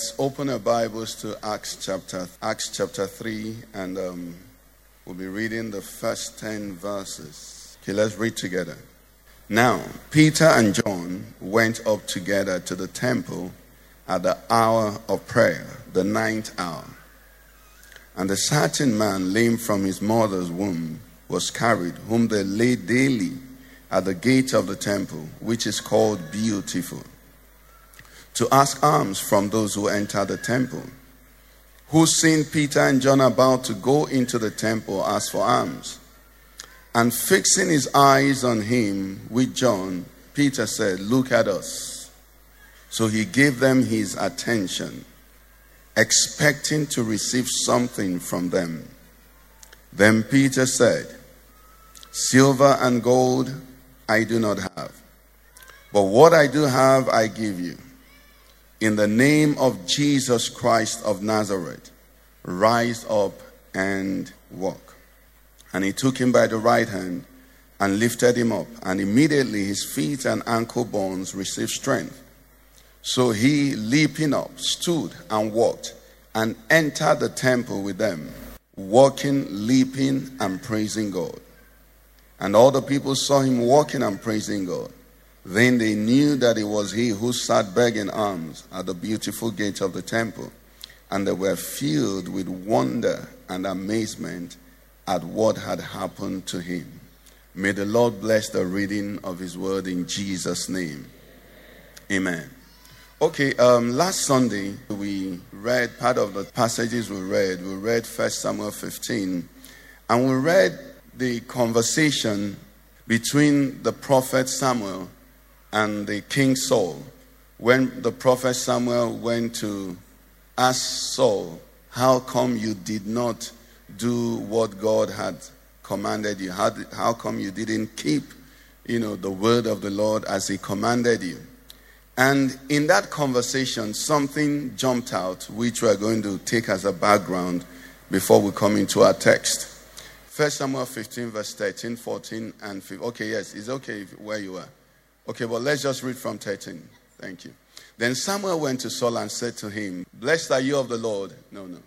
Let's open our Bibles to Acts chapter Acts chapter three, and um, we'll be reading the first ten verses. Okay, let's read together. Now, Peter and John went up together to the temple at the hour of prayer, the ninth hour. And a certain man, lame from his mother's womb, was carried, whom they laid daily at the gate of the temple, which is called Beautiful to ask alms from those who enter the temple. Who seen Peter and John about to go into the temple asked for alms. And fixing his eyes on him with John, Peter said, Look at us. So he gave them his attention, expecting to receive something from them. Then Peter said, Silver and gold I do not have, but what I do have I give you. In the name of Jesus Christ of Nazareth, rise up and walk. And he took him by the right hand and lifted him up, and immediately his feet and ankle bones received strength. So he, leaping up, stood and walked and entered the temple with them, walking, leaping, and praising God. And all the people saw him walking and praising God. Then they knew that it was he who sat begging alms at the beautiful gate of the temple, and they were filled with wonder and amazement at what had happened to him. May the Lord bless the reading of his word in Jesus' name. Amen. Okay, um, last Sunday we read part of the passages we read. We read 1 Samuel 15, and we read the conversation between the prophet Samuel and the king Saul. When the prophet Samuel went to ask Saul, How come you did not do what God had commanded you? How, how come you didn't keep, you know, the word of the Lord as he commanded you? And in that conversation, something jumped out, which we're going to take as a background before we come into our text. First Samuel 15, verse 13, 14, and 15. Okay, yes, it's okay where you are. Okay, well, let's just read from 13. Thank you. Then Samuel went to Saul and said to him, Blessed are you of the Lord. No, no.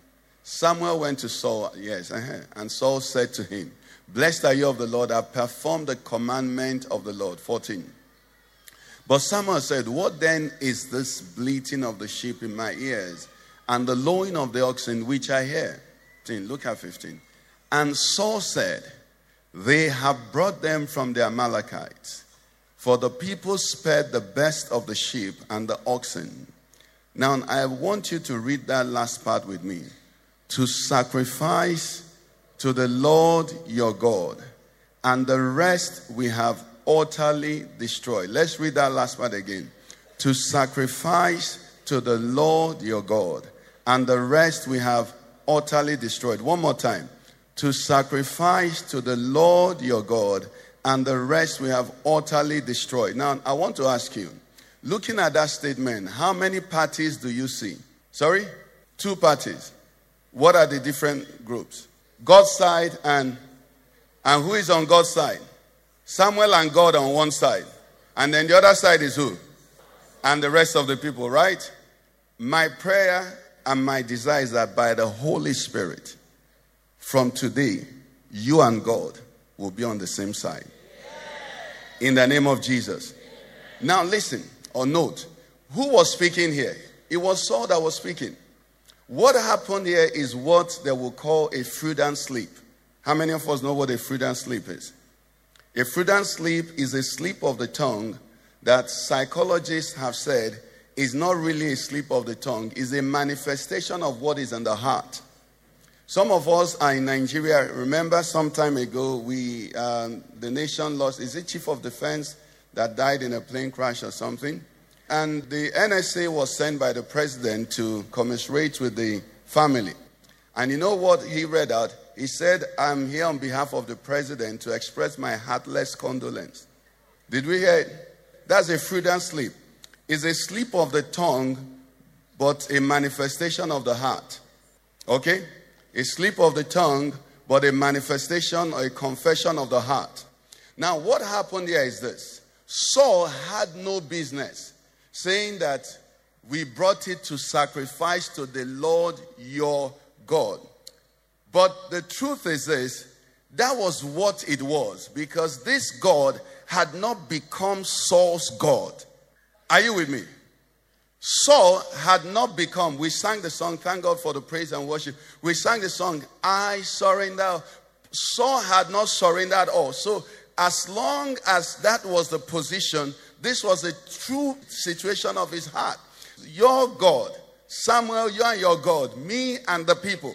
Samuel went to Saul, yes, uh-huh. and Saul said to him, Blessed are you of the Lord. I performed the commandment of the Lord. 14. But Samuel said, What then is this bleating of the sheep in my ears and the lowing of the oxen which I hear? 15. Look at 15. And Saul said, They have brought them from the Amalekites, for the people spared the best of the sheep and the oxen. Now, I want you to read that last part with me. To sacrifice to the Lord your God, and the rest we have utterly destroyed. Let's read that last part again. To sacrifice to the Lord your God, and the rest we have utterly destroyed. One more time. To sacrifice to the Lord your God, and the rest we have utterly destroyed. Now, I want to ask you, looking at that statement, how many parties do you see? Sorry? Two parties. What are the different groups? God's side and and who is on God's side? Samuel and God on one side. And then the other side is who? And the rest of the people, right? My prayer and my desire is that by the Holy Spirit, from today, you and God will be on the same side. In the name of Jesus. Now, listen or note who was speaking here? It was Saul that was speaking. What happened here is what they will call a Freudian sleep. How many of us know what a Freudian sleep is? A Freudian sleep is a sleep of the tongue that psychologists have said is not really a sleep of the tongue, is a manifestation of what is in the heart. Some of us are in Nigeria. Remember, some time ago, we um, the nation lost. Is it chief of defense that died in a plane crash or something? And the NSA was sent by the president to commiserate with the family. And you know what he read out? He said, I'm here on behalf of the president to express my heartless condolence. Did we hear it? That's a Freudian sleep. It's a sleep of the tongue, but a manifestation of the heart. Okay? A slip of the tongue, but a manifestation or a confession of the heart. Now, what happened here is this Saul had no business saying that we brought it to sacrifice to the Lord your God. But the truth is this that was what it was because this God had not become Saul's God. Are you with me? Saul had not become, we sang the song, thank God for the praise and worship. We sang the song, I surrender. Saul had not surrendered at all. So, as long as that was the position, this was a true situation of his heart. Your God, Samuel, you are your God, me and the people.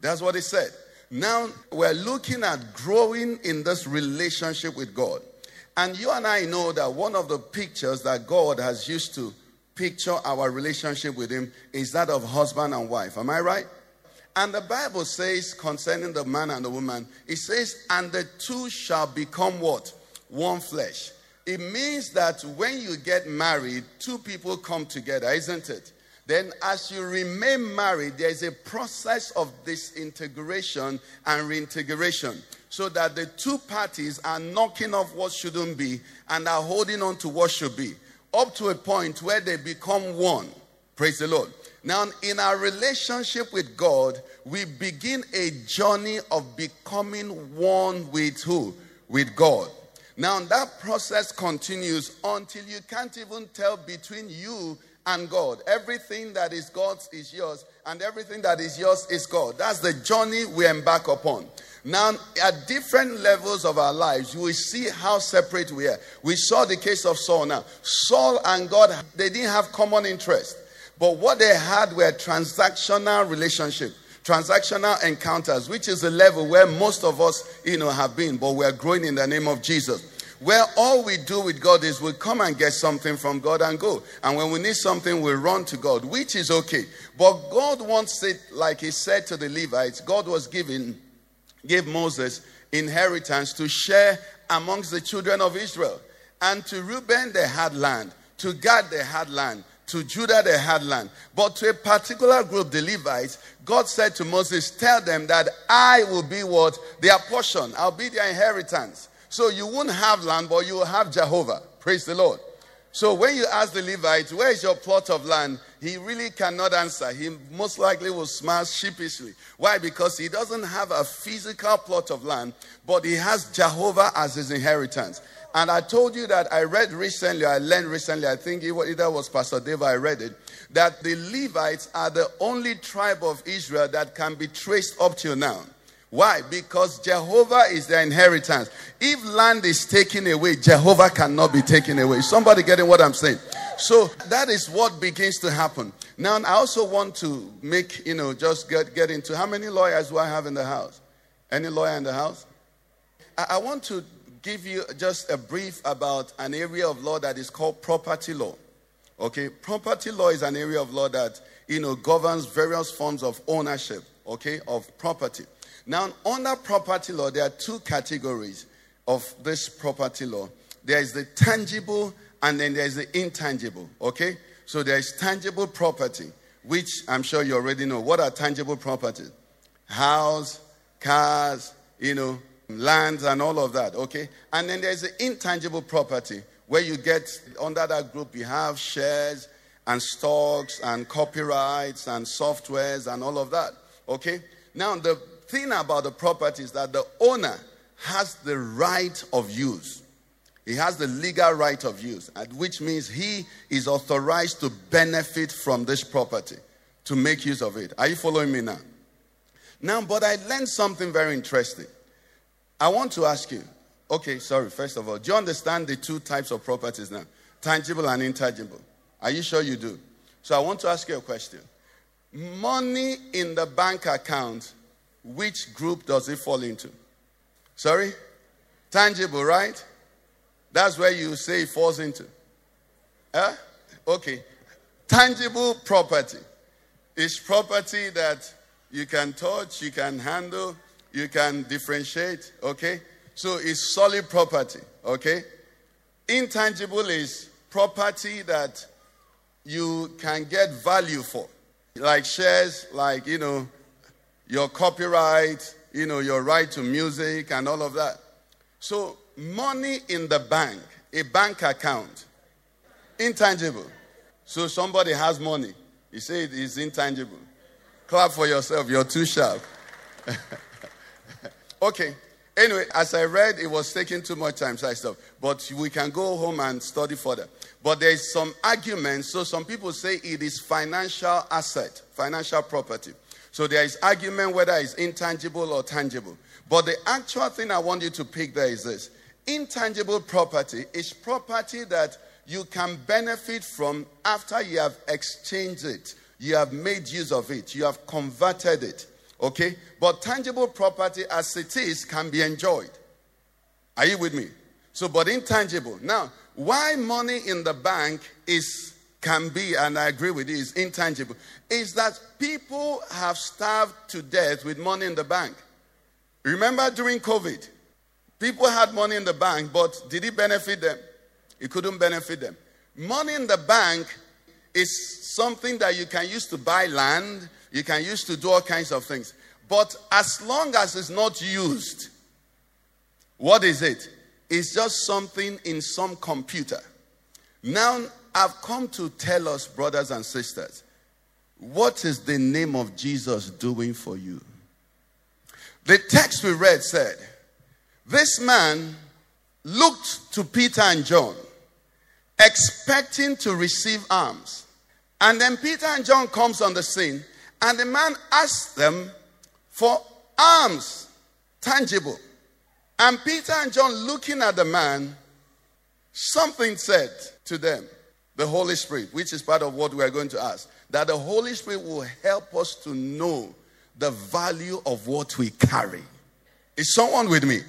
That's what he said. Now we're looking at growing in this relationship with God. And you and I know that one of the pictures that God has used to picture our relationship with Him is that of husband and wife. Am I right? And the Bible says concerning the man and the woman, it says, and the two shall become what? One flesh. It means that when you get married, two people come together, isn't it? Then, as you remain married, there is a process of disintegration and reintegration so that the two parties are knocking off what shouldn't be and are holding on to what should be up to a point where they become one. Praise the Lord. Now, in our relationship with God, we begin a journey of becoming one with who? With God. Now, that process continues until you can't even tell between you and God. Everything that is God's is yours, and everything that is yours is God. That's the journey we embark upon. Now, at different levels of our lives, we see how separate we are. We saw the case of Saul now. Saul and God, they didn't have common interest. But what they had were transactional relationship, transactional encounters, which is a level where most of us, you know, have been, but we're growing in the name of Jesus. Where all we do with God is we come and get something from God and go. And when we need something, we run to God, which is okay. But God wants it like He said to the Levites. God was giving, gave Moses inheritance to share amongst the children of Israel. And to Reuben, they had land. To Gad, they had land. To Judah, they had land. But to a particular group, the Levites, God said to Moses, Tell them that I will be what? Their portion. I'll be their inheritance. So you won't have land, but you will have Jehovah. Praise the Lord. So when you ask the Levites, Where is your plot of land? He really cannot answer. He most likely will smile sheepishly. Why? Because he doesn't have a physical plot of land, but he has Jehovah as his inheritance. And I told you that I read recently, I learned recently, I think it was Pastor Dave, I read it, that the Levites are the only tribe of Israel that can be traced up till now. Why? Because Jehovah is their inheritance. If land is taken away, Jehovah cannot be taken away. Somebody getting what I'm saying? So that is what begins to happen. Now, I also want to make, you know, just get, get into how many lawyers do I have in the house? Any lawyer in the house? I, I want to give you just a brief about an area of law that is called property law. Okay, property law is an area of law that you know governs various forms of ownership. Okay, of property. Now, under property law, there are two categories of this property law. There is the tangible, and then there is the intangible. Okay, so there is tangible property, which I'm sure you already know. What are tangible properties? House, cars, you know, lands and all of that, okay? And then there's the intangible property where you get under that group you have shares and stocks and copyrights and softwares and all of that, okay? Now the thing about the property is that the owner has the right of use. He has the legal right of use, which means he is authorized to benefit from this property, to make use of it. Are you following me now? Now, but I learned something very interesting. I want to ask you, okay, sorry, first of all, do you understand the two types of properties now? Tangible and intangible. Are you sure you do? So I want to ask you a question. Money in the bank account, which group does it fall into? Sorry? Tangible, right? That's where you say it falls into. Huh? Okay. Tangible property is property that you can touch, you can handle, you can differentiate. Okay? So it's solid property. Okay? Intangible is property that you can get value for, like shares, like, you know, your copyright, you know, your right to music and all of that. So, money in the bank, a bank account, intangible. So, somebody has money. You say it is intangible. Clap for yourself, you're too sharp. okay. Anyway, as I read, it was taking too much time, so I stopped. But we can go home and study further. But there is some arguments. So some people say it is financial asset, financial property. So there is argument whether it's intangible or tangible. But the actual thing I want you to pick there is this: intangible property is property that you can benefit from after you have exchanged it, you have made use of it, you have converted it. Okay? But tangible property as it is can be enjoyed. Are you with me? So, but intangible. Now, why money in the bank is can be, and I agree with you, is intangible, is that people have starved to death with money in the bank. Remember during COVID, people had money in the bank, but did it benefit them? It couldn't benefit them. Money in the bank is something that you can use to buy land, you can use to do all kinds of things. But as long as it's not used, what is it? It's just something in some computer. Now, I've come to tell us, brothers and sisters, what is the name of Jesus doing for you? The text we read said, This man looked to Peter and John, expecting to receive alms. And then Peter and John comes on the scene, and the man asks them for alms, tangible. And Peter and John, looking at the man, something said to them, the Holy Spirit, which is part of what we are going to ask, that the Holy Spirit will help us to know the value of what we carry. Is someone with me?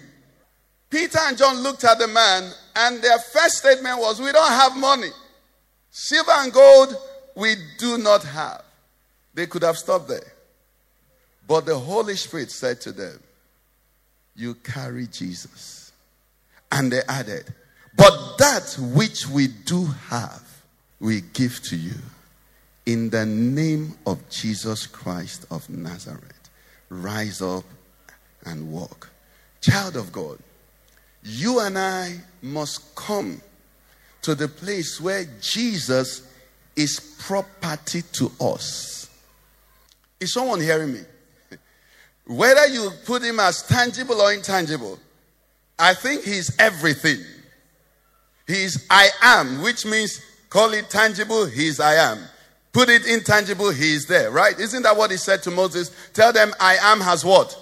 Peter and John looked at the man, and their first statement was, We don't have money. Silver and gold we do not have. They could have stopped there. But the Holy Spirit said to them, You carry Jesus. And they added, But that which we do have, we give to you. In the name of Jesus Christ of Nazareth, rise up and walk. Child of God, you and I must come to the place where Jesus is property to us. Is someone hearing me? Whether you put him as tangible or intangible, I think he's everything. He's I am, which means call it tangible, he's I am. Put it intangible, he's there, right? Isn't that what he said to Moses? Tell them I am has what?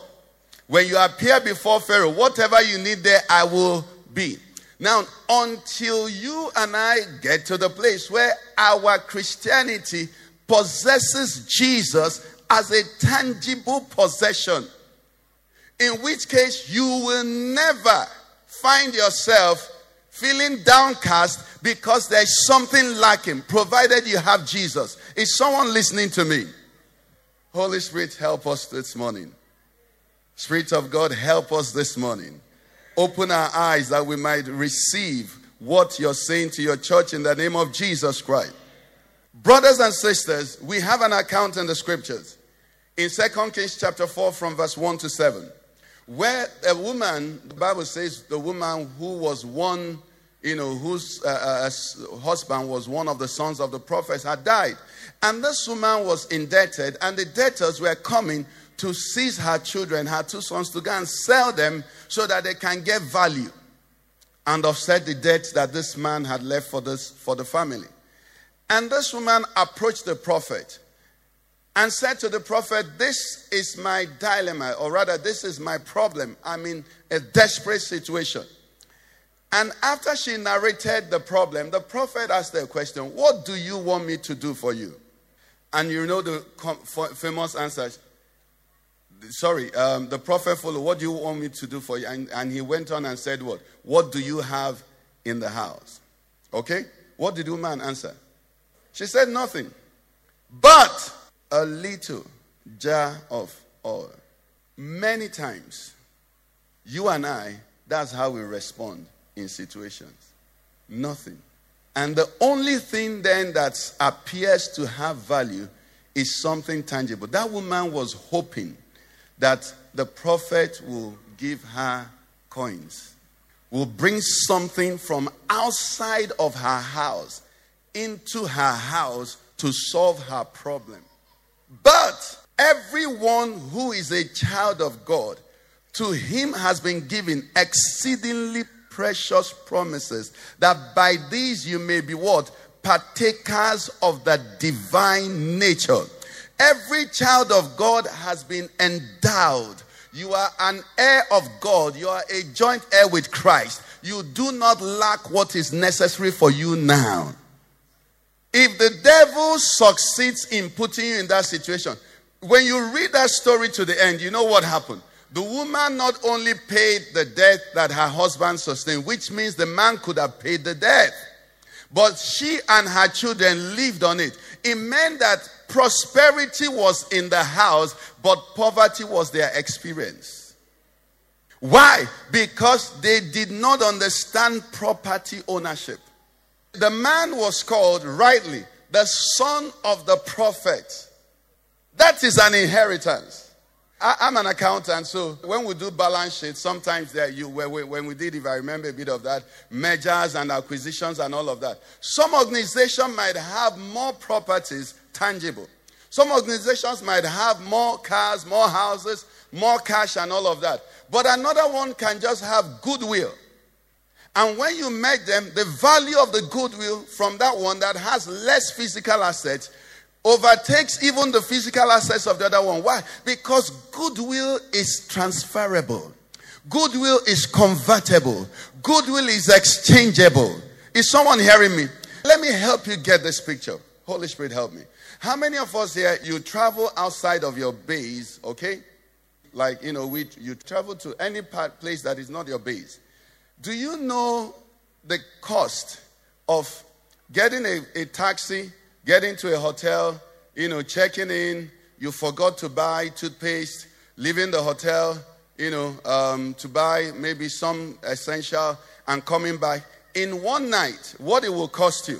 When you appear before Pharaoh, whatever you need there, I will be. Now, until you and I get to the place where our Christianity possesses Jesus as a tangible possession, in which case you will never find yourself feeling downcast because there's something lacking, provided you have Jesus. Is someone listening to me? Holy Spirit, help us this morning. Spirit of God, help us this morning. Open our eyes that we might receive what you're saying to your church in the name of Jesus Christ. Brothers and sisters, we have an account in the scriptures in Second Kings chapter 4 from verse 1 to 7, where a woman, the Bible says, the woman who was one, you know, whose uh, uh, husband was one of the sons of the prophets had died. And this woman was indebted, and the debtors were coming to seize her children, her two sons, to go and sell them so that they can get value and offset the debt that this man had left for this for the family. And this woman approached the prophet and said to the prophet, This is my dilemma, or rather, this is my problem. I'm in a desperate situation. And after she narrated the problem, the prophet asked her a question What do you want me to do for you? And you know the famous answer. Sorry, um, the prophet followed, What do you want me to do for you? And, and he went on and said, What? What do you have in the house? Okay? What did the woman answer? She said, Nothing. But a little jar of oil. Many times, you and I, that's how we respond in situations. Nothing. And the only thing then that appears to have value is something tangible. That woman was hoping that the prophet will give her coins, will bring something from outside of her house into her house to solve her problem. But everyone who is a child of God, to him has been given exceedingly precious promises, that by these you may be what? Partakers of the divine nature. Every child of God has been endowed. You are an heir of God. You are a joint heir with Christ. You do not lack what is necessary for you now. If the devil succeeds in putting you in that situation, when you read that story to the end, you know what happened. The woman not only paid the debt that her husband sustained, which means the man could have paid the debt, but she and her children lived on it. It meant that prosperity was in the house, but poverty was their experience. Why? Because they did not understand property ownership. The man was called rightly the son of the prophet. That is an inheritance. I, am an accountant, so when we do balance sheets, sometimes there you when we did, if I remember a bit of that, mergers and acquisitions and all of that. Some organization might have more properties tangible. Some organizations might have more cars, more houses, more cash, and all of that. But another one can just have goodwill. And when you make them, the value of the goodwill from that one that has less physical assets overtakes even the physical assets of the other one. Why? Because goodwill is transferable, goodwill is convertible, goodwill is exchangeable. Is someone hearing me? Let me help you get this picture. Holy Spirit, help me. How many of us here you travel outside of your base, okay? Like, you know, we, you travel to any part, place that is not your base. Do you know the cost of getting a, a taxi, getting to a hotel, you know, checking in, you forgot to buy toothpaste, leaving the hotel, you know, um, to buy maybe some essential and coming back in one night, what it will cost you?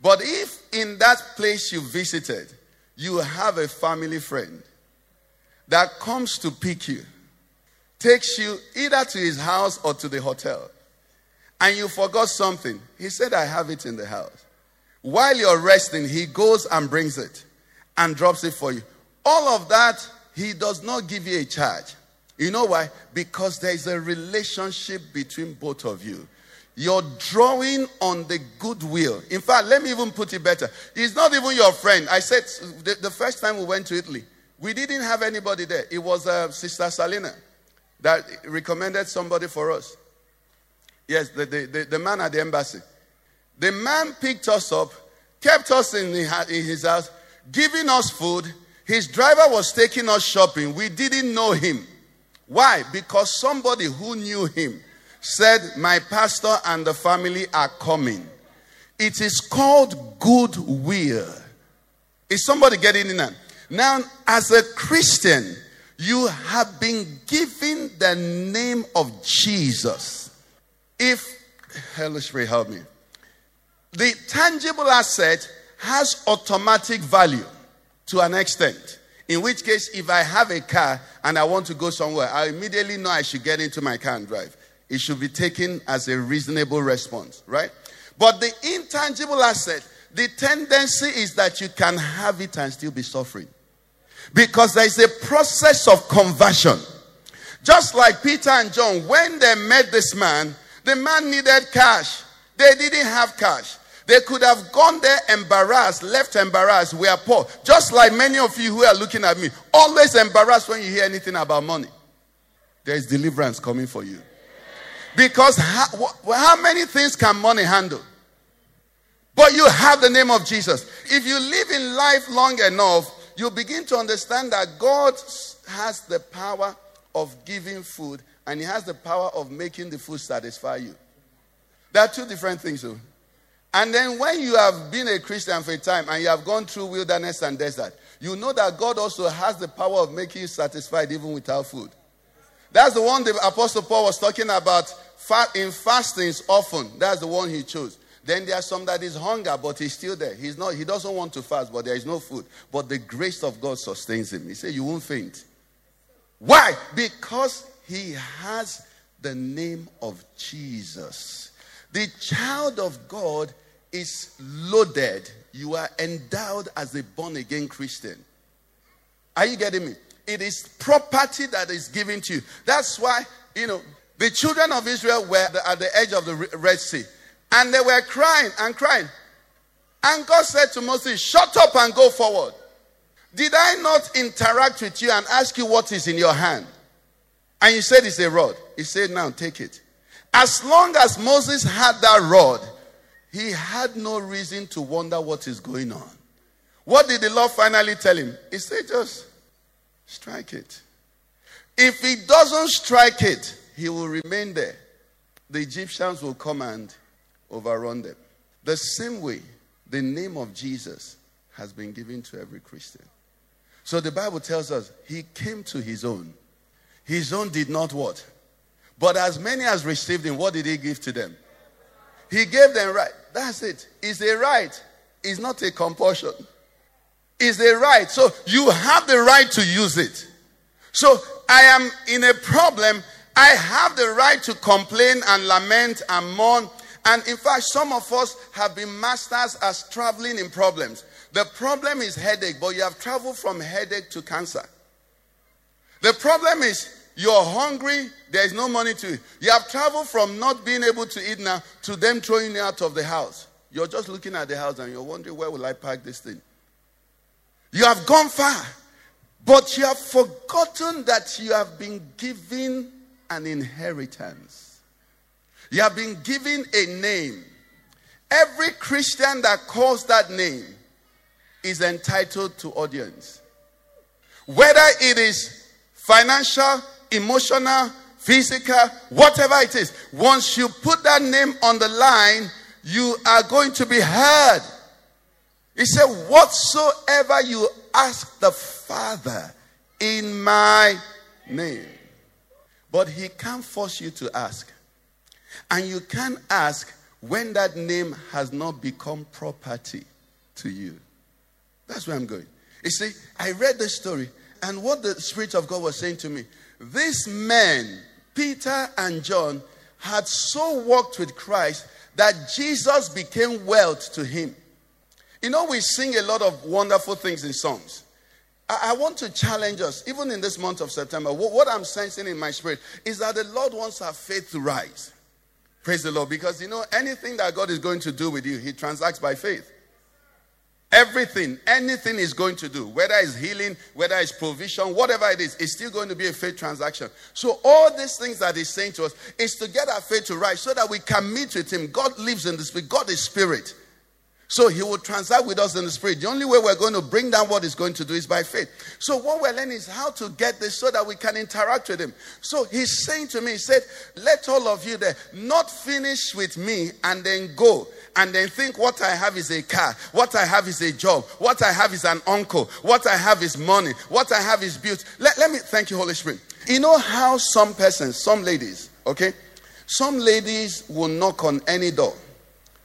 But if in that place you visited, you have a family friend that comes to pick you, takes you either to his house or to the hotel, and you forgot something, he said, I have it in the house. While you're resting, he goes and brings it and drops it for you. All of that, he does not give you a charge. You know why? Because there is a relationship between both of you. You're drawing on the goodwill. In fact, let me even put it better. He's not even your friend. I said the, the first time we went to Italy, we didn't have anybody there. It was uh, Sister Salina that recommended somebody for us. Yes, the, the, the, the, man at the embassy. The man picked us up, kept us in, the, in his house, giving us food. His driver was taking us shopping. We didn't know him. Why? Because somebody who knew him said, My pastor and the family are coming. It is called goodwill. Is somebody getting in that? Now, as a Christian, you have been given the name of Jesus. If, Holy Spirit, help me. The tangible asset has automatic value to an extent. In which case, if I have a car and I want to go somewhere, I immediately know I should get into my car and drive it should be taken as a reasonable response, right? But the intangible asset, the tendency is that you can have it and still be suffering. Because there is a process of conversion. Just like Peter and John, when they met this man, the man needed cash. They didn't have cash. They could have gone there embarrassed, left embarrassed, we are poor. Just like many of you who are looking at me, always embarrassed when you hear anything about money. There is deliverance coming for you. Because how, how many things can money handle? But you have the name of Jesus. If you live in life long enough, you begin to understand that God has the power of giving food and He has the power of making the food satisfy you. There are two different things. Though. And then when you have been a Christian for a time and you have gone through wilderness and desert, you know that God also has the power of making you satisfied even without food. That's the one the Apostle Paul was talking about in fastings often. That's the one he chose. Then there are some that is hunger, but he's still there. He's not, he doesn't want to fast, but there is no food. But the grace of God sustains him. He said, You won't faint. Why? Because he has the name of Jesus. The child of God is loaded. You are endowed as a born again Christian. Are you getting me? It is property that is given to you. That's why, you know, the children of Israel were at the edge of the Red Sea and they were crying and crying. And God said to Moses, Shut up and go forward. Did I not interact with you and ask you what is in your hand? And you said it's a rod. He said, Now take it. As long as Moses had that rod, he had no reason to wonder what is going on. What did the Lord finally tell him? He said, Just strike it. If he doesn't strike it, he will remain there. The Egyptians will come and overrun them. The same way, the name of Jesus has been given to every Christian. So the Bible tells us he came to his own. His own did not what? But as many as received him, what did he give to them? He gave them right. That's it. It's a right. It's not a compulsion. It's a right. So you have the right to use it. So I am in a problem. I have the right to complain and lament and mourn. And in fact, some of us have been masters as traveling in problems. The problem is headache, but you have traveled from headache to cancer. The problem is you're hungry, there's no money to eat. You have traveled from not being able to eat now to them throwing you out of the house. You're just looking at the house and you're wondering, where will I park this thing? You have gone far, but you have forgotten that you have been given an inheritance. You have been given a name. Every Christian that calls that name is entitled to audience. Whether it is financial, emotional, physical, whatever it is, once you put that name on the line, you are going to be heard. He said, Whatsoever you ask the Father in my name. But he can't force you to ask. And you can't ask when that name has not become property to you. That's where I'm going. You see, I read the story, and what the Spirit of God was saying to me these men, Peter and John, had so walked with Christ that Jesus became wealth to him. You know, we sing a lot of wonderful things in songs. I, I want to challenge us, even in this month of September. What, what I'm sensing in my spirit is that the Lord wants our faith to rise. Praise the Lord. Because you know, anything that God is going to do with you, He transacts by faith. Everything, anything is going to do, whether it's healing, whether it's provision, whatever it is, it's still going to be a faith transaction. So, all these things that He's saying to us is to get our faith to rise so that we can meet with Him. God lives in the Spirit, God is Spirit. So he will transact with us in the spirit. The only way we're going to bring down what he's going to do is by faith. So what we're learning is how to get this so that we can interact with him. So he's saying to me, he said, let all of you there not finish with me and then go and then think what I have is a car, what I have is a job, what I have is an uncle, what I have is money, what I have is beauty. Let, let me thank you, Holy Spirit. You know how some persons, some ladies, okay, some ladies will knock on any door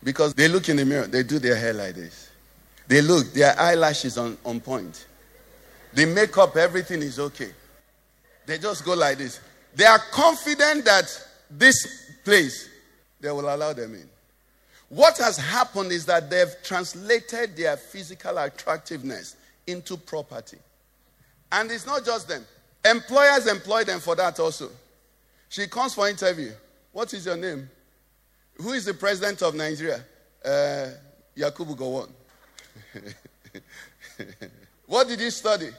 because they look in the mirror, they do their hair like this. They look, their eyelashes on, on point. The makeup, everything is okay. They just go like this. They are confident that this place, they will allow them in. What has happened is that they've translated their physical attractiveness into property. And it's not just them. Employers employ them for that also. She comes for interview. What is your name? Who is the president of Nigeria? Uh, Yakubu Gowon. what did he study?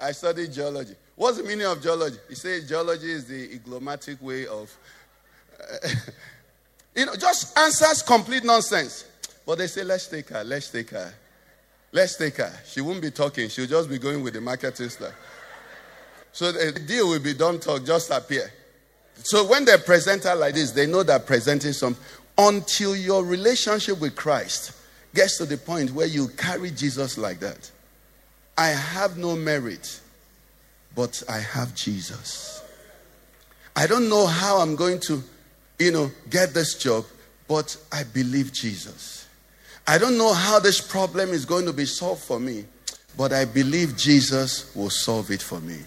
I studied geology. What's the meaning of geology? He says geology is the iglomatic way of. Uh, you know, just answers complete nonsense. But they say, let's take her, let's take her. Let's take her. She won't be talking, she'll just be going with the marketing stuff. So the deal will be don't talk, just appear. So when they present her like this, they know they're presenting some. Until your relationship with Christ gets to the point where you carry Jesus like that. I have no merit, but I have Jesus. I don't know how I'm going to, you know, get this job, but I believe Jesus. I don't know how this problem is going to be solved for me, but I believe Jesus will solve it for me.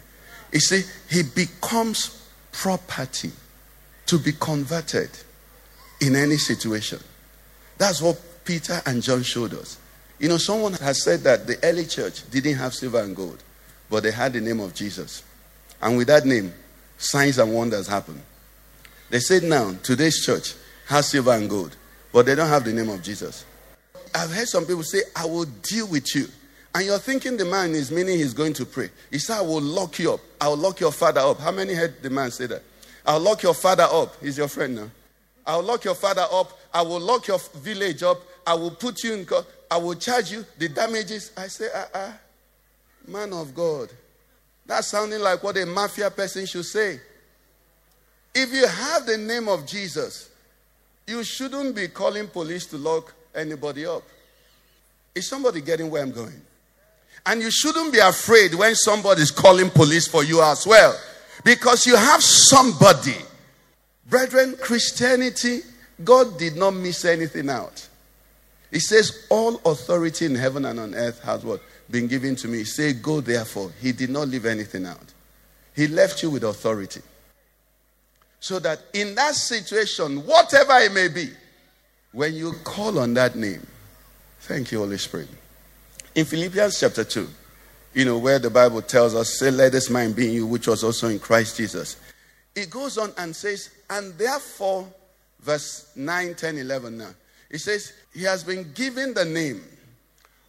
You see, he becomes property to be converted in any situation. That's what Peter and John showed us. You know, someone has said that the early church didn't have silver and gold, but they had the name of Jesus. And with that name, signs and wonders happen. They said now, today's church has silver and gold, but they don't have the name of Jesus. I've heard some people say, I will deal with you. And you're thinking the man is meaning he's going to pray. He said, I will lock you up. I will lock your father up. How many heard the man say that? I'll lock your father up. He's your friend now. I'll lock your father up. I will lock your village up. I will put you in court. I will charge you the damages. I say, ah, uh, man of God. That's sounding like what a mafia person should say. If you have the name of Jesus, you shouldn't be calling police to lock anybody up. Is somebody getting where I'm going? And you shouldn't be afraid when somebody's calling police for you as well. Because you have somebody. Brethren, Christianity, God did not miss anything out. He says, All authority in heaven and on earth has what? Been given to me. Say, Go therefore. He did not leave anything out. He left you with authority. So that in that situation, whatever it may be, when you call on that name, thank you, Holy Spirit. In Philippians chapter 2, you know, where the Bible tells us, say, let this mind be in you, which was also in Christ Jesus. It goes on and says, and therefore, verse 9, 10, 11 now, it says, He has been given the name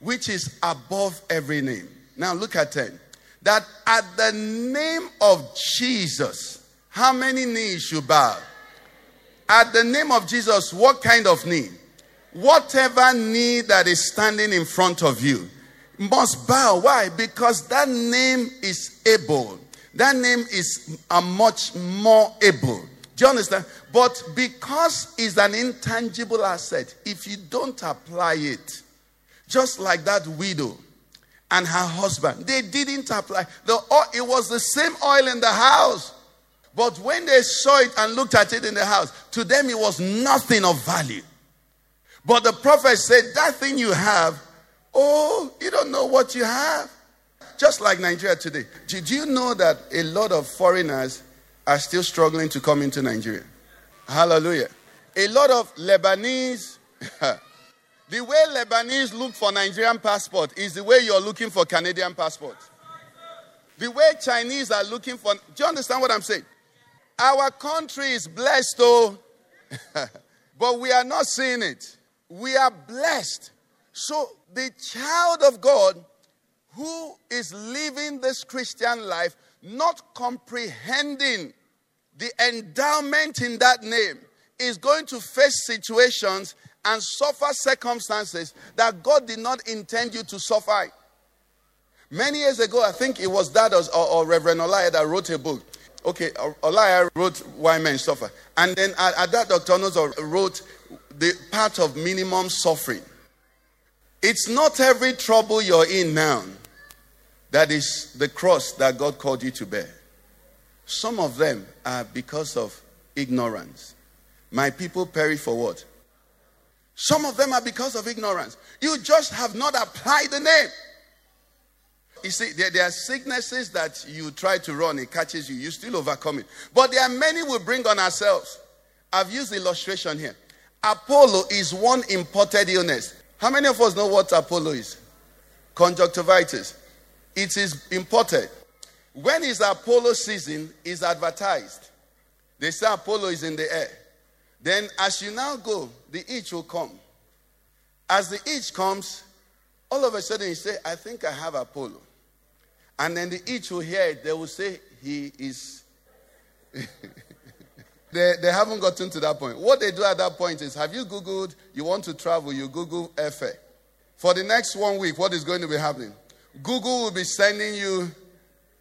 which is above every name. Now look at 10. That at the name of Jesus, how many knees should bow? At the name of Jesus, what kind of knee? Whatever knee that is standing in front of you must bow. Why? Because that name is able. That name is a much more able. Do you understand? But because it's an intangible asset, if you don't apply it, just like that widow and her husband, they didn't apply the oil, it was the same oil in the house. But when they saw it and looked at it in the house, to them it was nothing of value. But the prophet said, That thing you have, oh, you don't know what you have. Just like Nigeria today. Did you know that a lot of foreigners are still struggling to come into Nigeria? Hallelujah. A lot of Lebanese, the way Lebanese look for Nigerian passport is the way you're looking for Canadian passport. The way Chinese are looking for, do you understand what I'm saying? Our country is blessed, though, oh. but we are not seeing it. We are blessed. So the child of God who is living this Christian life, not comprehending the endowment in that name, is going to face situations and suffer circumstances that God did not intend you to suffer. Many years ago, I think it was that or, or Reverend Olaya that wrote a book. Okay, Olaya wrote Why Men Suffer. And then at, that, Dr. Onozo wrote the part of minimum suffering. It's not every trouble you're in now that is the cross that God called you to bear. Some of them are because of ignorance. My people perish for what? Some of them are because of ignorance. You just have not applied the name. You see, there, there, are sicknesses that you try to run, it catches you, you still overcome it. But there are many we bring on ourselves. I've used illustration here. Apollo is one imported illness. How many of us know what Apollo is? Conjunctivitis. It is imported. When is Apollo season is advertised. They say Apollo is in the air. Then as you now go, the itch will come. As the itch comes, all of a sudden you say, I think I have Apollo. And then the itch will hear it. They will say, he is. they, they haven't gotten to that point. What they do at that point is, have you Googled, you want to travel, you Google airfare. For the next one week, what is going to be happening? Google will be sending you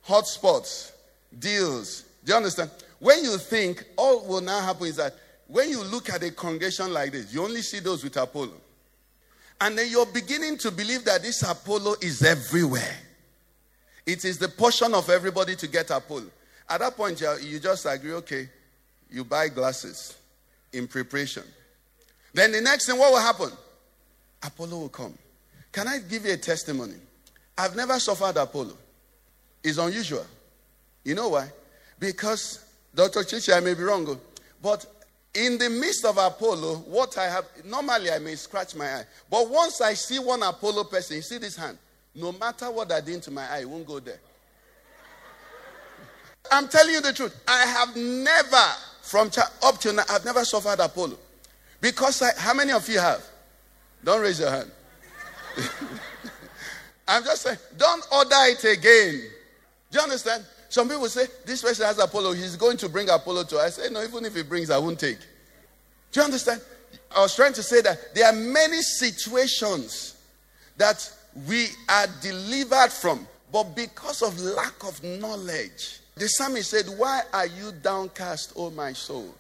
hotspots, deals. Do you understand? When you think, all will now happen is that when you look at a congregation like this, you only see those with Apollo. And then you're beginning to believe that this Apollo is everywhere. It is the portion of everybody to get Apollo. At that point, you just agree, okay, you buy glasses in preparation. Then the next thing, what will happen? Apollo will come. Can I give you a testimony? I've never suffered Apollo. It's unusual. You know why? Because, Dr. Chichi, I may be wrong, oh, but in the midst of Apollo, what I have, normally I may scratch my eye. But once I see one Apollo person, you see this hand, no matter what I did to my eye, it won't go there. I'm telling you the truth. I have never, from up till now, I've never suffered Apollo. Because I, how many of you have? Don't raise your hand. I'm just saying, don't order it again. Do you understand? Some people say, this person has Apollo, he's going to bring Apollo to. I say, no, even if he brings, I won't take. Do you understand? I was trying to say that there are many situations that we are delivered from, but because of lack of knowledge, the psalmist said, Why are you downcast, O my soul?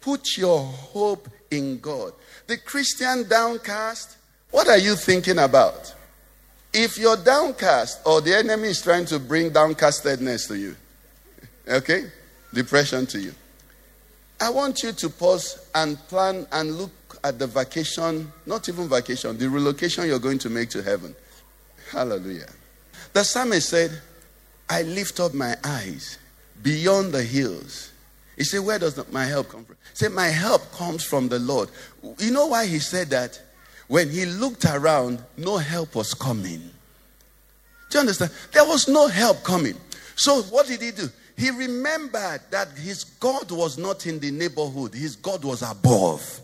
Put your hope in God. The Christian downcast, what are you thinking about? If you're downcast or the enemy is trying to bring downcastedness to you, okay, depression to you, I want you to pause and plan and look at the vacation, not even vacation, the relocation you're going to make to heaven. Hallelujah. The psalmist said, I lift up my eyes beyond the hills. He said, Where does my help come from? He said, My help comes from the Lord. You know why he said that? When he looked around, no help was coming. Do you understand? There was no help coming. So what did he do? He remembered that his God was not in the neighborhood, his God was above.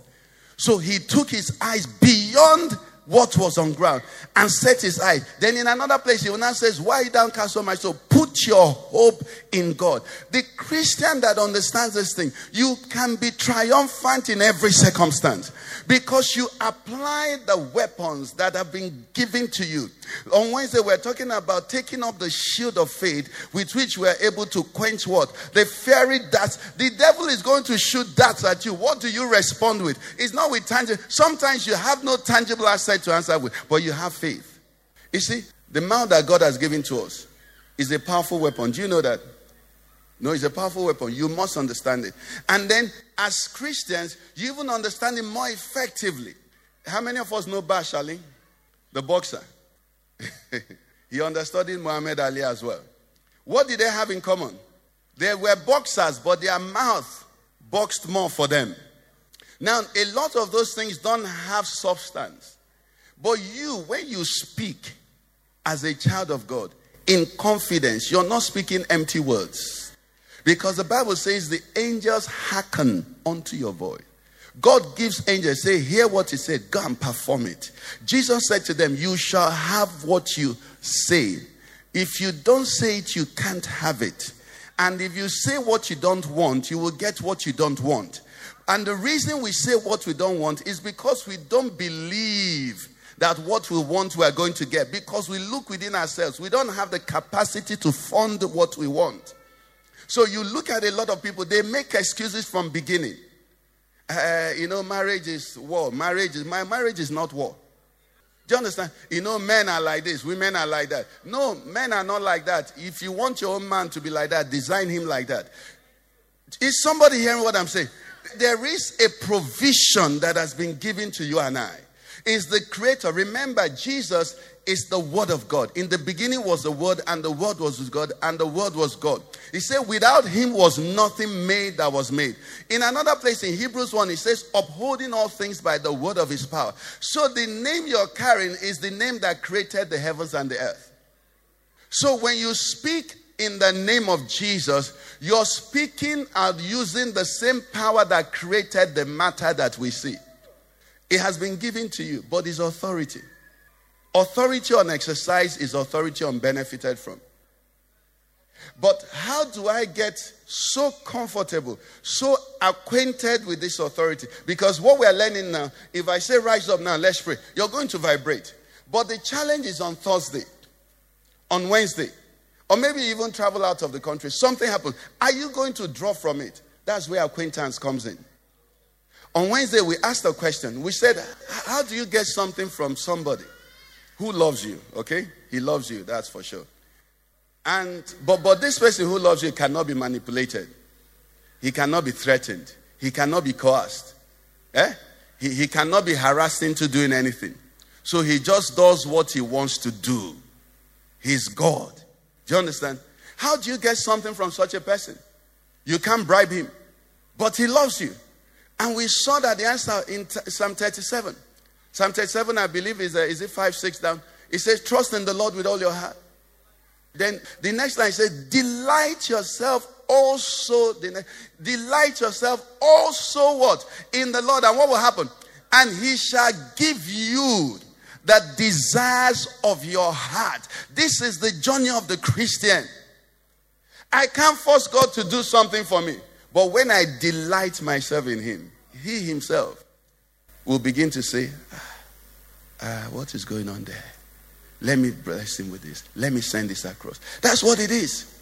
So he took his eyes beyond what was on ground and set his eyes. Then in another place, he will now says, Why downcast so much? So put your hope in God. The Christian that understands this thing, you can be triumphant in every circumstance because you apply the weapons that have been given to you. On Wednesday, we're talking about taking up the shield of faith with which we are able to quench what? The fiery darts. The devil is going to shoot darts at you. What do you respond with? It's not with tangible. Sometimes you have no tangible asset to answer with, but you have faith. You see, the mouth that God has given to us is a powerful weapon. Do you know that? No, it's a powerful weapon. You must understand it. And then, as Christians, you even understand it more effectively. How many of us know Bashali, the boxer? he understood Muhammad Ali as well. What did they have in common? They were boxers, but their mouth boxed more for them. Now, a lot of those things don't have substance. But you, when you speak as a child of God in confidence, you're not speaking empty words. Because the Bible says the angels hearken unto your voice. God gives angels, say, hear what he said, go and perform it. Jesus said to them, You shall have what you say. If you don't say it, you can't have it. And if you say what you don't want, you will get what you don't want. And the reason we say what we don't want is because we don't believe that what we want we are going to get. Because we look within ourselves, we don't have the capacity to fund what we want. So you look at a lot of people, they make excuses from beginning. Uh, you know, marriage is war. Marriage is my marriage is not war. Do you understand? You know, men are like this, women are like that. No, men are not like that. If you want your own man to be like that, design him like that. Is somebody hearing what I'm saying? There is a provision that has been given to you and I. Is the creator. Remember, Jesus is the word of God. In the beginning was the word, and the word was with God, and the word was God. He said, without him was nothing made that was made. In another place in Hebrews 1, he says, upholding all things by the word of his power. So the name you're carrying is the name that created the heavens and the earth. So when you speak in the name of Jesus, you're speaking and using the same power that created the matter that we see. It has been given to you, but it's authority. Authority on exercise is authority on benefited from. But how do I get so comfortable, so acquainted with this authority? Because what we are learning now, if I say rise up now, let's pray, you're going to vibrate. But the challenge is on Thursday, on Wednesday, or maybe even travel out of the country. Something happens. Are you going to draw from it? That's where acquaintance comes in. On Wednesday, we asked a question. We said, How do you get something from somebody who loves you? Okay? He loves you, that's for sure. And but but this person who loves you cannot be manipulated. He cannot be threatened. He cannot be coerced. Eh? He, he cannot be harassed into doing anything. So he just does what he wants to do. He's God. Do you understand? How do you get something from such a person? You can't bribe him, but he loves you. And we saw that the answer in Psalm 37. Psalm 37, I believe, is, uh, is it 5, 6 down? It says, Trust in the Lord with all your heart. Then the next line says, Delight yourself also. Delight yourself also what? In the Lord. And what will happen? And he shall give you the desires of your heart. This is the journey of the Christian. I can't force God to do something for me. But when I delight myself in Him, He Himself will begin to say, ah, ah, What is going on there? Let me bless Him with this. Let me send this across. That's what it is.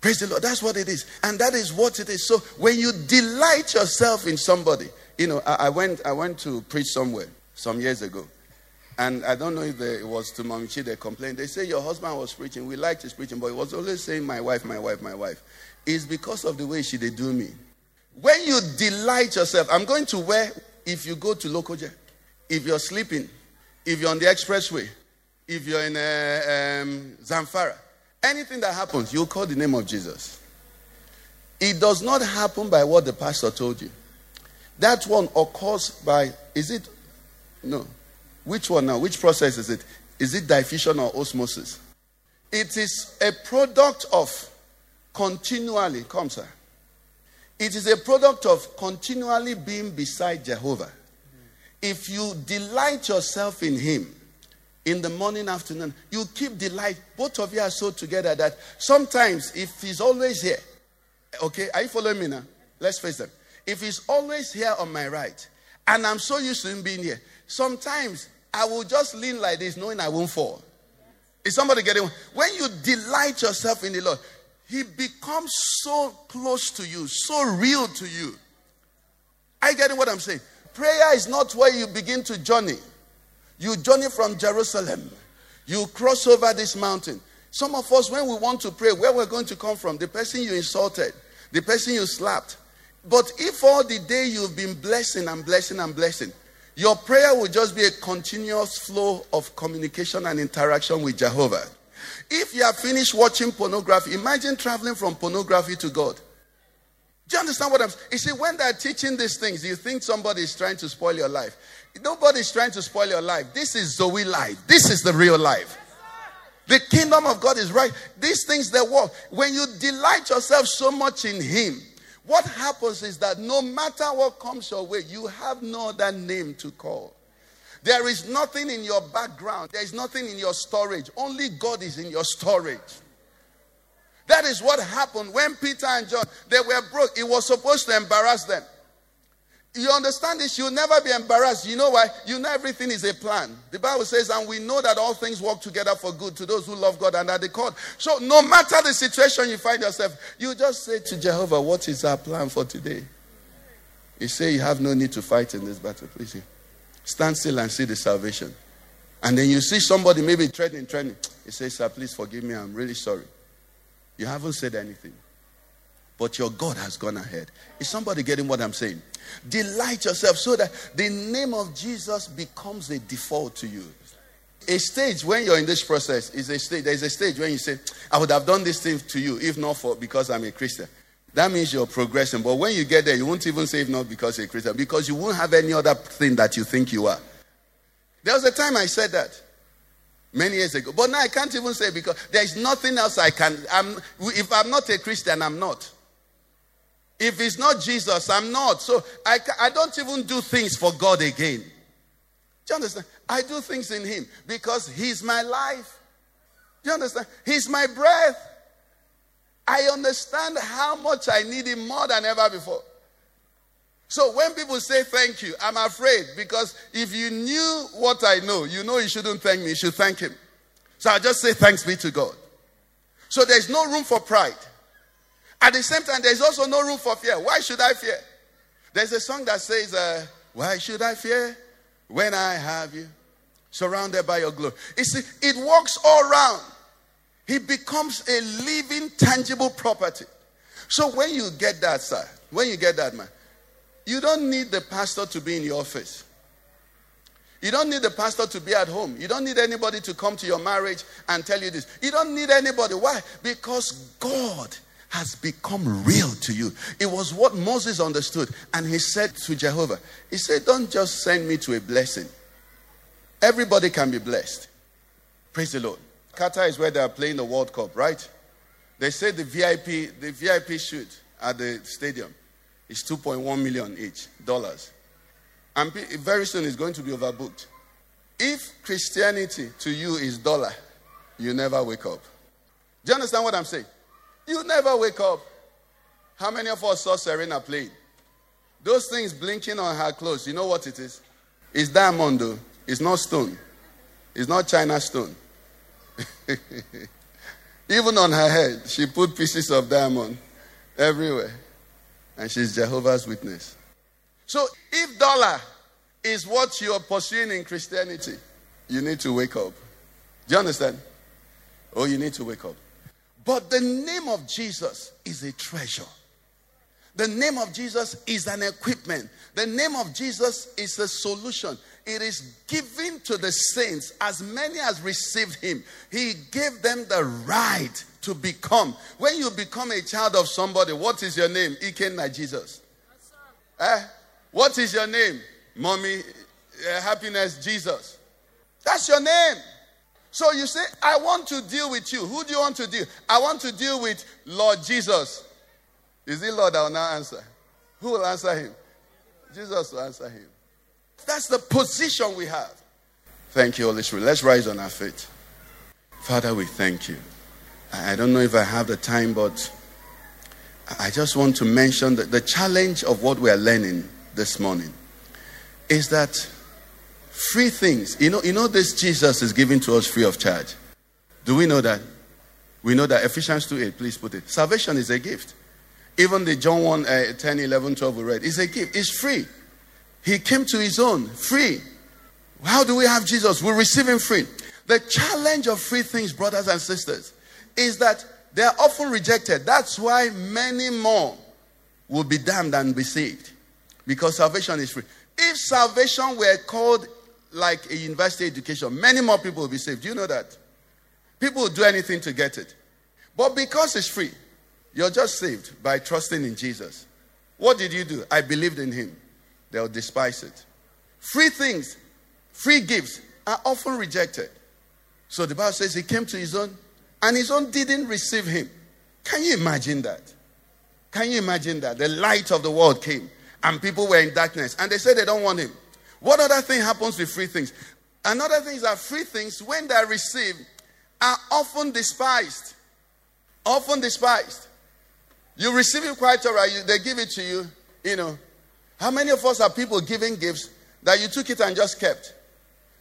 Praise the Lord. That's what it is. And that is what it is. So when you delight yourself in somebody, you know, I, I went, I went to preach somewhere some years ago. And I don't know if it was to Mamichi they complained. They say your husband was preaching. We liked his preaching, but he was always saying, My wife, my wife, my wife. It's because of the way she did do me. When you delight yourself, I'm going to where if you go to Lokoja, if you're sleeping, if you're on the expressway, if you're in uh, um, Zamfara, anything that happens, you call the name of Jesus. It does not happen by what the pastor told you. That one occurs by, is it? No. Which one now? Which process is it? Is it diffusion or osmosis? It is a product of continually, come sir. It is a product of continually being beside Jehovah. If you delight yourself in Him in the morning, afternoon, you keep delight. Both of you are so together that sometimes, if He's always here, okay, are you following me now? Let's face them. If He's always here on my right, and I'm so used to Him being here, sometimes I will just lean like this, knowing I won't fall. Is somebody getting? When you delight yourself in the Lord, He becomes so close to you, so real to you. Are you getting what I'm saying? Prayer is not where you begin to journey. You journey from Jerusalem. You cross over this mountain. Some of us, when we want to pray, where we're going to come from, the person you insulted, the person you slapped. But if all the day you've been blessing and blessing and blessing, your prayer will just be a continuous flow of communication and interaction with Jehovah. If you have finished watching pornography, imagine traveling from pornography to God. Do you understand what I'm saying? You see, when they're teaching these things, you think somebody is trying to spoil your life. Nobody's trying to spoil your life. This is Zoe life. This is the real life. The kingdom of God is right. These things that work. When you delight yourself so much in Him, what happens is that no matter what comes your way, you have no other name to call. There is nothing in your background, there is nothing in your storage. Only God is in your storage. That is what happened when Peter and John they were broke. It was supposed to embarrass them. You understand this? You'll never be embarrassed. You know why? You know everything is a plan. The Bible says, and we know that all things work together for good to those who love God and are the called. So no matter the situation you find yourself, you just say to Jehovah, What is our plan for today? You say you have no need to fight in this battle. Please stand still and see the salvation. And then you see somebody maybe threatening, threatening. He says, Sir, please forgive me. I'm really sorry. You haven't said anything. But your God has gone ahead. Is somebody getting what I'm saying? Delight yourself so that the name of Jesus becomes a default to you. A stage when you're in this process is a stage. There's a stage when you say, I would have done this thing to you if not for because I'm a Christian. That means you're progressing. But when you get there, you won't even say if not because you're a Christian, because you won't have any other thing that you think you are. There was a time I said that many years ago. But now I can't even say because there's nothing else I can. I'm, if I'm not a Christian, I'm not. If it's not Jesus, I'm not. So I, I don't even do things for God again. Do you understand? I do things in Him because He's my life. Do you understand? He's my breath. I understand how much I need Him more than ever before. So when people say thank you, I'm afraid because if you knew what I know, you know you shouldn't thank me, you should thank Him. So I just say thanks be to God. So there's no room for pride. At the same time, there's also no room for fear. Why should I fear? There's a song that says, uh, Why should I fear when I have you? Surrounded by your glory. You see, it works all around. He becomes a living, tangible property. So when you get that, sir, when you get that, man, you don't need the pastor to be in your office. You don't need the pastor to be at home. You don't need anybody to come to your marriage and tell you this. You don't need anybody. Why? Because God has become real to you. It was what Moses understood. And he said to Jehovah, He said, Don't just send me to a blessing. Everybody can be blessed. Praise the Lord. Qatar is where they are playing the World Cup, right? They say the VIP, the VIP shoot at the stadium is 2.1 million each dollars. And very soon it's going to be overbooked. If Christianity to you is dollar, you never wake up. Do you understand what I'm saying? You never wake up. How many of us saw Serena playing? Those things blinking on her clothes, you know what it is? It's diamond, though. It's not stone. It's not China stone. Even on her head, she put pieces of diamond everywhere. And she's Jehovah's Witness. So if dollar is what you're pursuing in Christianity, you need to wake up. Do you understand? Oh, you need to wake up. But the name of Jesus is a treasure. The name of Jesus is an equipment. The name of Jesus is a solution. It is given to the saints, as many as received him. He gave them the right to become. When you become a child of somebody, what is your name? Ikenna Jesus. Eh? What is your name? Mommy, uh, happiness, Jesus. That's your name. So you say, I want to deal with you. Who do you want to deal? I want to deal with Lord Jesus. Is it Lord that will now answer? Who will answer him? Jesus will answer him. That's the position we have. Thank you, Holy Spirit. Let's rise on our feet. Father, we thank you. I don't know if I have the time, but I just want to mention that the challenge of what we are learning this morning is that free things, you know, you know, this Jesus is giving to us free of charge. Do we know that? We know that Ephesians 2 8, please put it. Salvation is a gift. Even the John 1 uh, 10, 11, 12 we read, it's a gift. It's free. He came to his own, free. How do we have Jesus? We receive him free. The challenge of free things, brothers and sisters, is that they are often rejected. That's why many more will be damned and be saved. Because salvation is free. If salvation were called like a university education, many more people will be saved. Do you know that? People will do anything to get it. But because it's free, you're just saved by trusting in Jesus. What did you do? I believed in him. They'll despise it. Free things, free gifts are often rejected. So the Bible says he came to his own, and his own didn't receive him. Can you imagine that? Can you imagine that? The light of the world came, and people were in darkness, and they said they don't want him. What other thing happens with free things? Another thing is that free things, when they're received, are often despised. Often despised. You receive it quite all right, they give it to you, you know. How many of us are people giving gifts that you took it and just kept?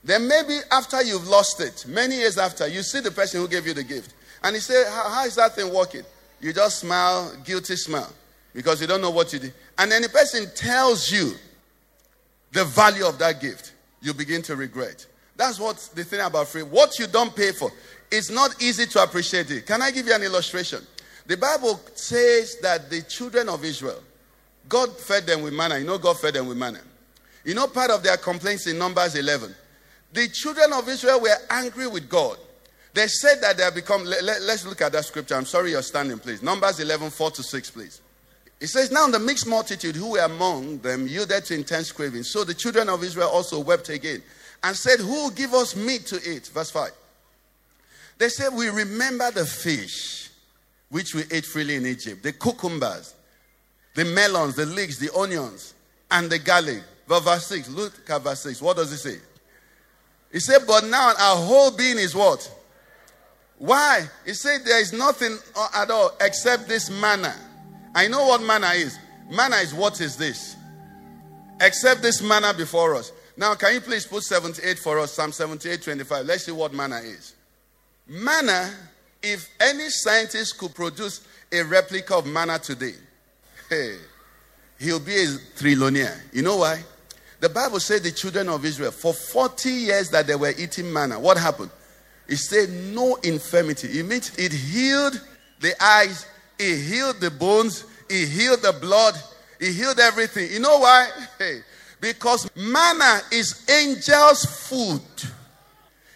Then maybe after you've lost it, many years after, you see the person who gave you the gift. And he say, how, how is that thing working? You just smile, guilty smile, because you don't know what you did. And then the person tells you the value of that gift. You begin to regret. That's what the thing about free. What you don't pay for, it's not easy to appreciate it. Can I give you an illustration? The Bible says that the children of Israel, God fed them with manna. You know, God fed them with manna. You know, part of their complaints in Numbers 11. The children of Israel were angry with God. They said that they have become. Let, us look at that scripture. I'm sorry you're standing, please. Numbers 11, 4 to 6, please. It says, Now the mixed multitude who were among them yielded to intense craving. So the children of Israel also wept again and said, Who will give us meat to eat? Verse 5. They said, We remember the fish which we ate freely in Egypt, the cucumbers, the melons, the leeks, the onions, and the garlic. Verse 6. Look at verse 6. What does it say? He said, But now our whole being is what? Why? He said, There is nothing uh, at all except this manna. I know what manna is. Manna is what is this? Except this manna before us. Now, can you please put 78 for us? Psalm 78, 25. Let's see what manna is. Manna, if any scientist could produce a replica of manna today, he'll be a trillionaire. You know why? The Bible said the children of Israel, for 40 years that they were eating manna, what happened? It said no infirmity. It means it healed the eyes, it healed the bones, it healed the blood, it healed everything. You know why? Hey, because manna is angels' food.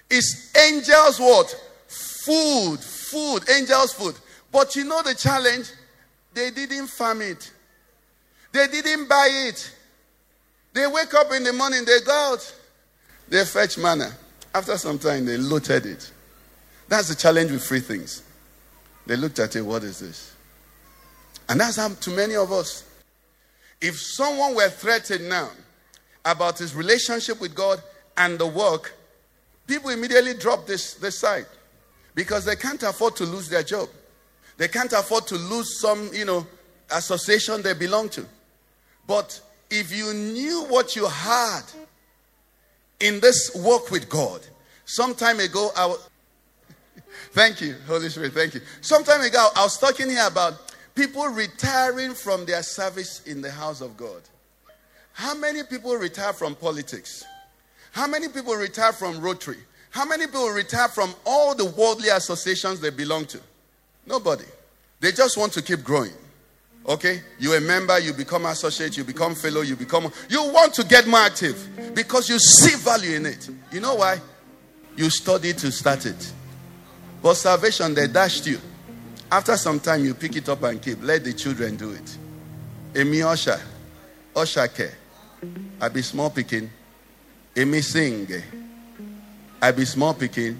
It's angels' what? Food, food, angels' food. But you know the challenge? They didn't farm it. They didn't buy it. They wake up in the morning, they go out, they fetch manna. After some time, they looted it. That's the challenge with free things. They looked at it, what is this? And that's happened to many of us. If someone were threatened now about his relationship with God and the work, people immediately drop this, this side because they can't afford to lose their job. They can't afford to lose some, you know, association they belong to. But if you knew what you had in this walk with God, some time ago, I was, thank you, Holy Spirit, thank you. Some time ago, I was talking here about people retiring from their service in the house of God. How many people retire from politics? How many people retire from Rotary? How many people retire from all the worldly associations they belong to? Nobody. They just want to keep growing. Okay? You a member, you become associate, you become fellow, you become. You want to get more active because you see value in it. You know why? You study to start it. But salvation, they dashed you. After some time, you pick it up and keep. Let the children do it. Emi Osha, Osha care. I be small picking. Emi sing. I be small picking.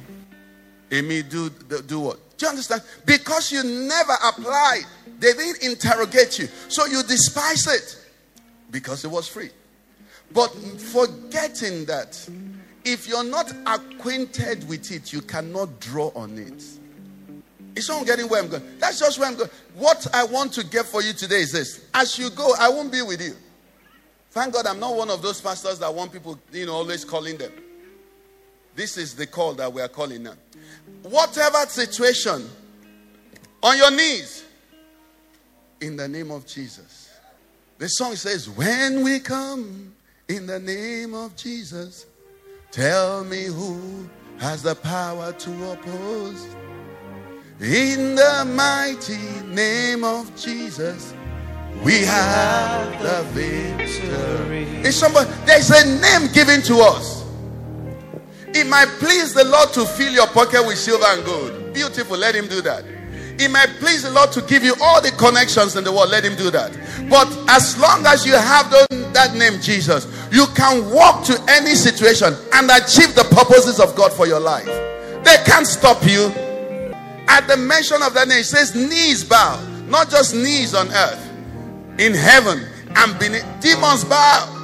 Emi do, do, do what? Do you understand? Because you never applied. They didn't interrogate you. So you despise it because it was free. But forgetting that, if you're not acquainted with it, you cannot draw on it. It's not getting where I'm going. That's just where I'm going. What I want to get for you today is this. As you go, I won't be with you. Thank God I'm not one of those pastors that want people, you know, always calling them. This is the call that we are calling now. Whatever situation, on your knees, in the name of Jesus. The song says, When we come in the name of Jesus, tell me who has the power to oppose. In the mighty name of Jesus, we have the victory. Is somebody there's a name given to us. It might please the Lord to fill your pocket with silver and gold. Beautiful, let him do that. It might please the Lord to give you all the connections in the world. Let him do that. But as long as you have that name, Jesus, you can walk to any situation and achieve the purposes of God for your life. They can't stop you. At the mention of that name, it says knees bow, not just knees on earth, in heaven and beneath. Demons bow.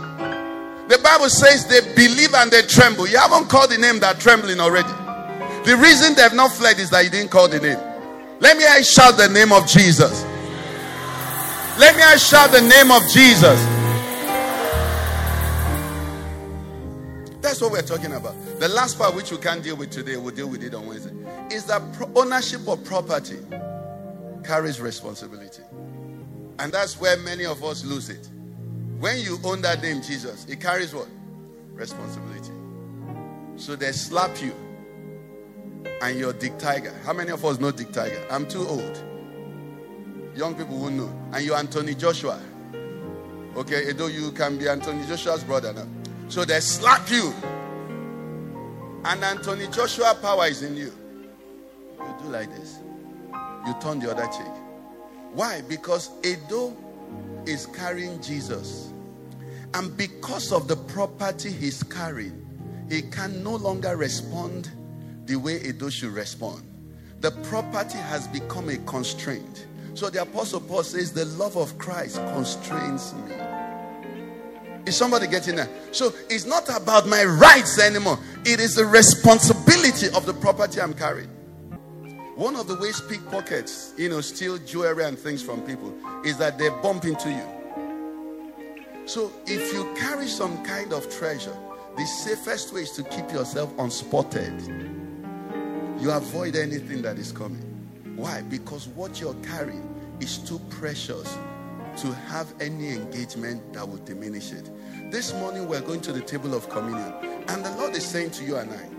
The Bible says they believe and they tremble. You haven't called the name that trembling already. The reason they have not fled is that you didn't call the name. Let me I shout the name of Jesus. Let me I shout the name of Jesus. That's what we're talking about. The last part, which we can't deal with today, we'll deal with it on Wednesday, is that ownership of property carries responsibility. And that's where many of us lose it. When you own that name, Jesus, it carries what? Responsibility. So they slap you and you're Dick Tiger. How many of us know Dick Tiger? I'm too old. Young people won't know. And you're Anthony Joshua. Okay, though you can be Anthony Joshua's brother now. So they slap you. And Anthony Joshua power is in you. You do like this. You turn the other cheek. Why? Because Edo is carrying Jesus. And because of the property he's carrying, he can no longer respond the way Edo should respond. The property has become a constraint. So the Apostle Paul says, The love of Christ constrains me. Is somebody getting that? So it's not about my rights anymore. It is the responsibility of the property I'm carrying. One of the ways pickpockets, you know, steal jewelry and things from people is that they bump into you. So if you carry some kind of treasure, the safest way is to keep yourself unspotted. You avoid anything that is coming. Why? Because what you're carrying is too precious to have any engagement that would diminish it. This morning we're going to the table of communion, and the Lord is saying to you and I,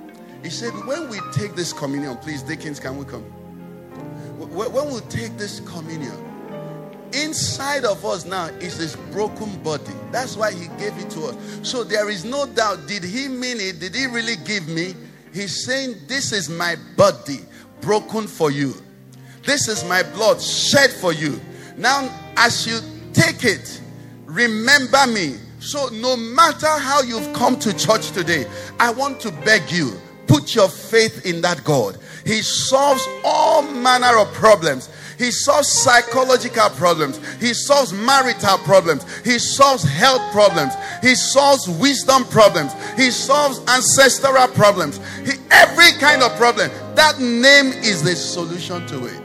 He said, When we take this communion, please, Dickens, can we come? When we take this communion, inside of us now is this broken body. That's why He gave it to us. So there is no doubt, did He mean it? Did He really give me? He's saying, This is my body broken for you. This is my blood shed for you. Now, as you take it, remember me. So, no matter how you've come to church today, I want to beg you put your faith in that God. He solves all manner of problems. He solves psychological problems. He solves marital problems. He solves health problems. He solves wisdom problems. He solves ancestral problems. He, every kind of problem. That name is the solution to it.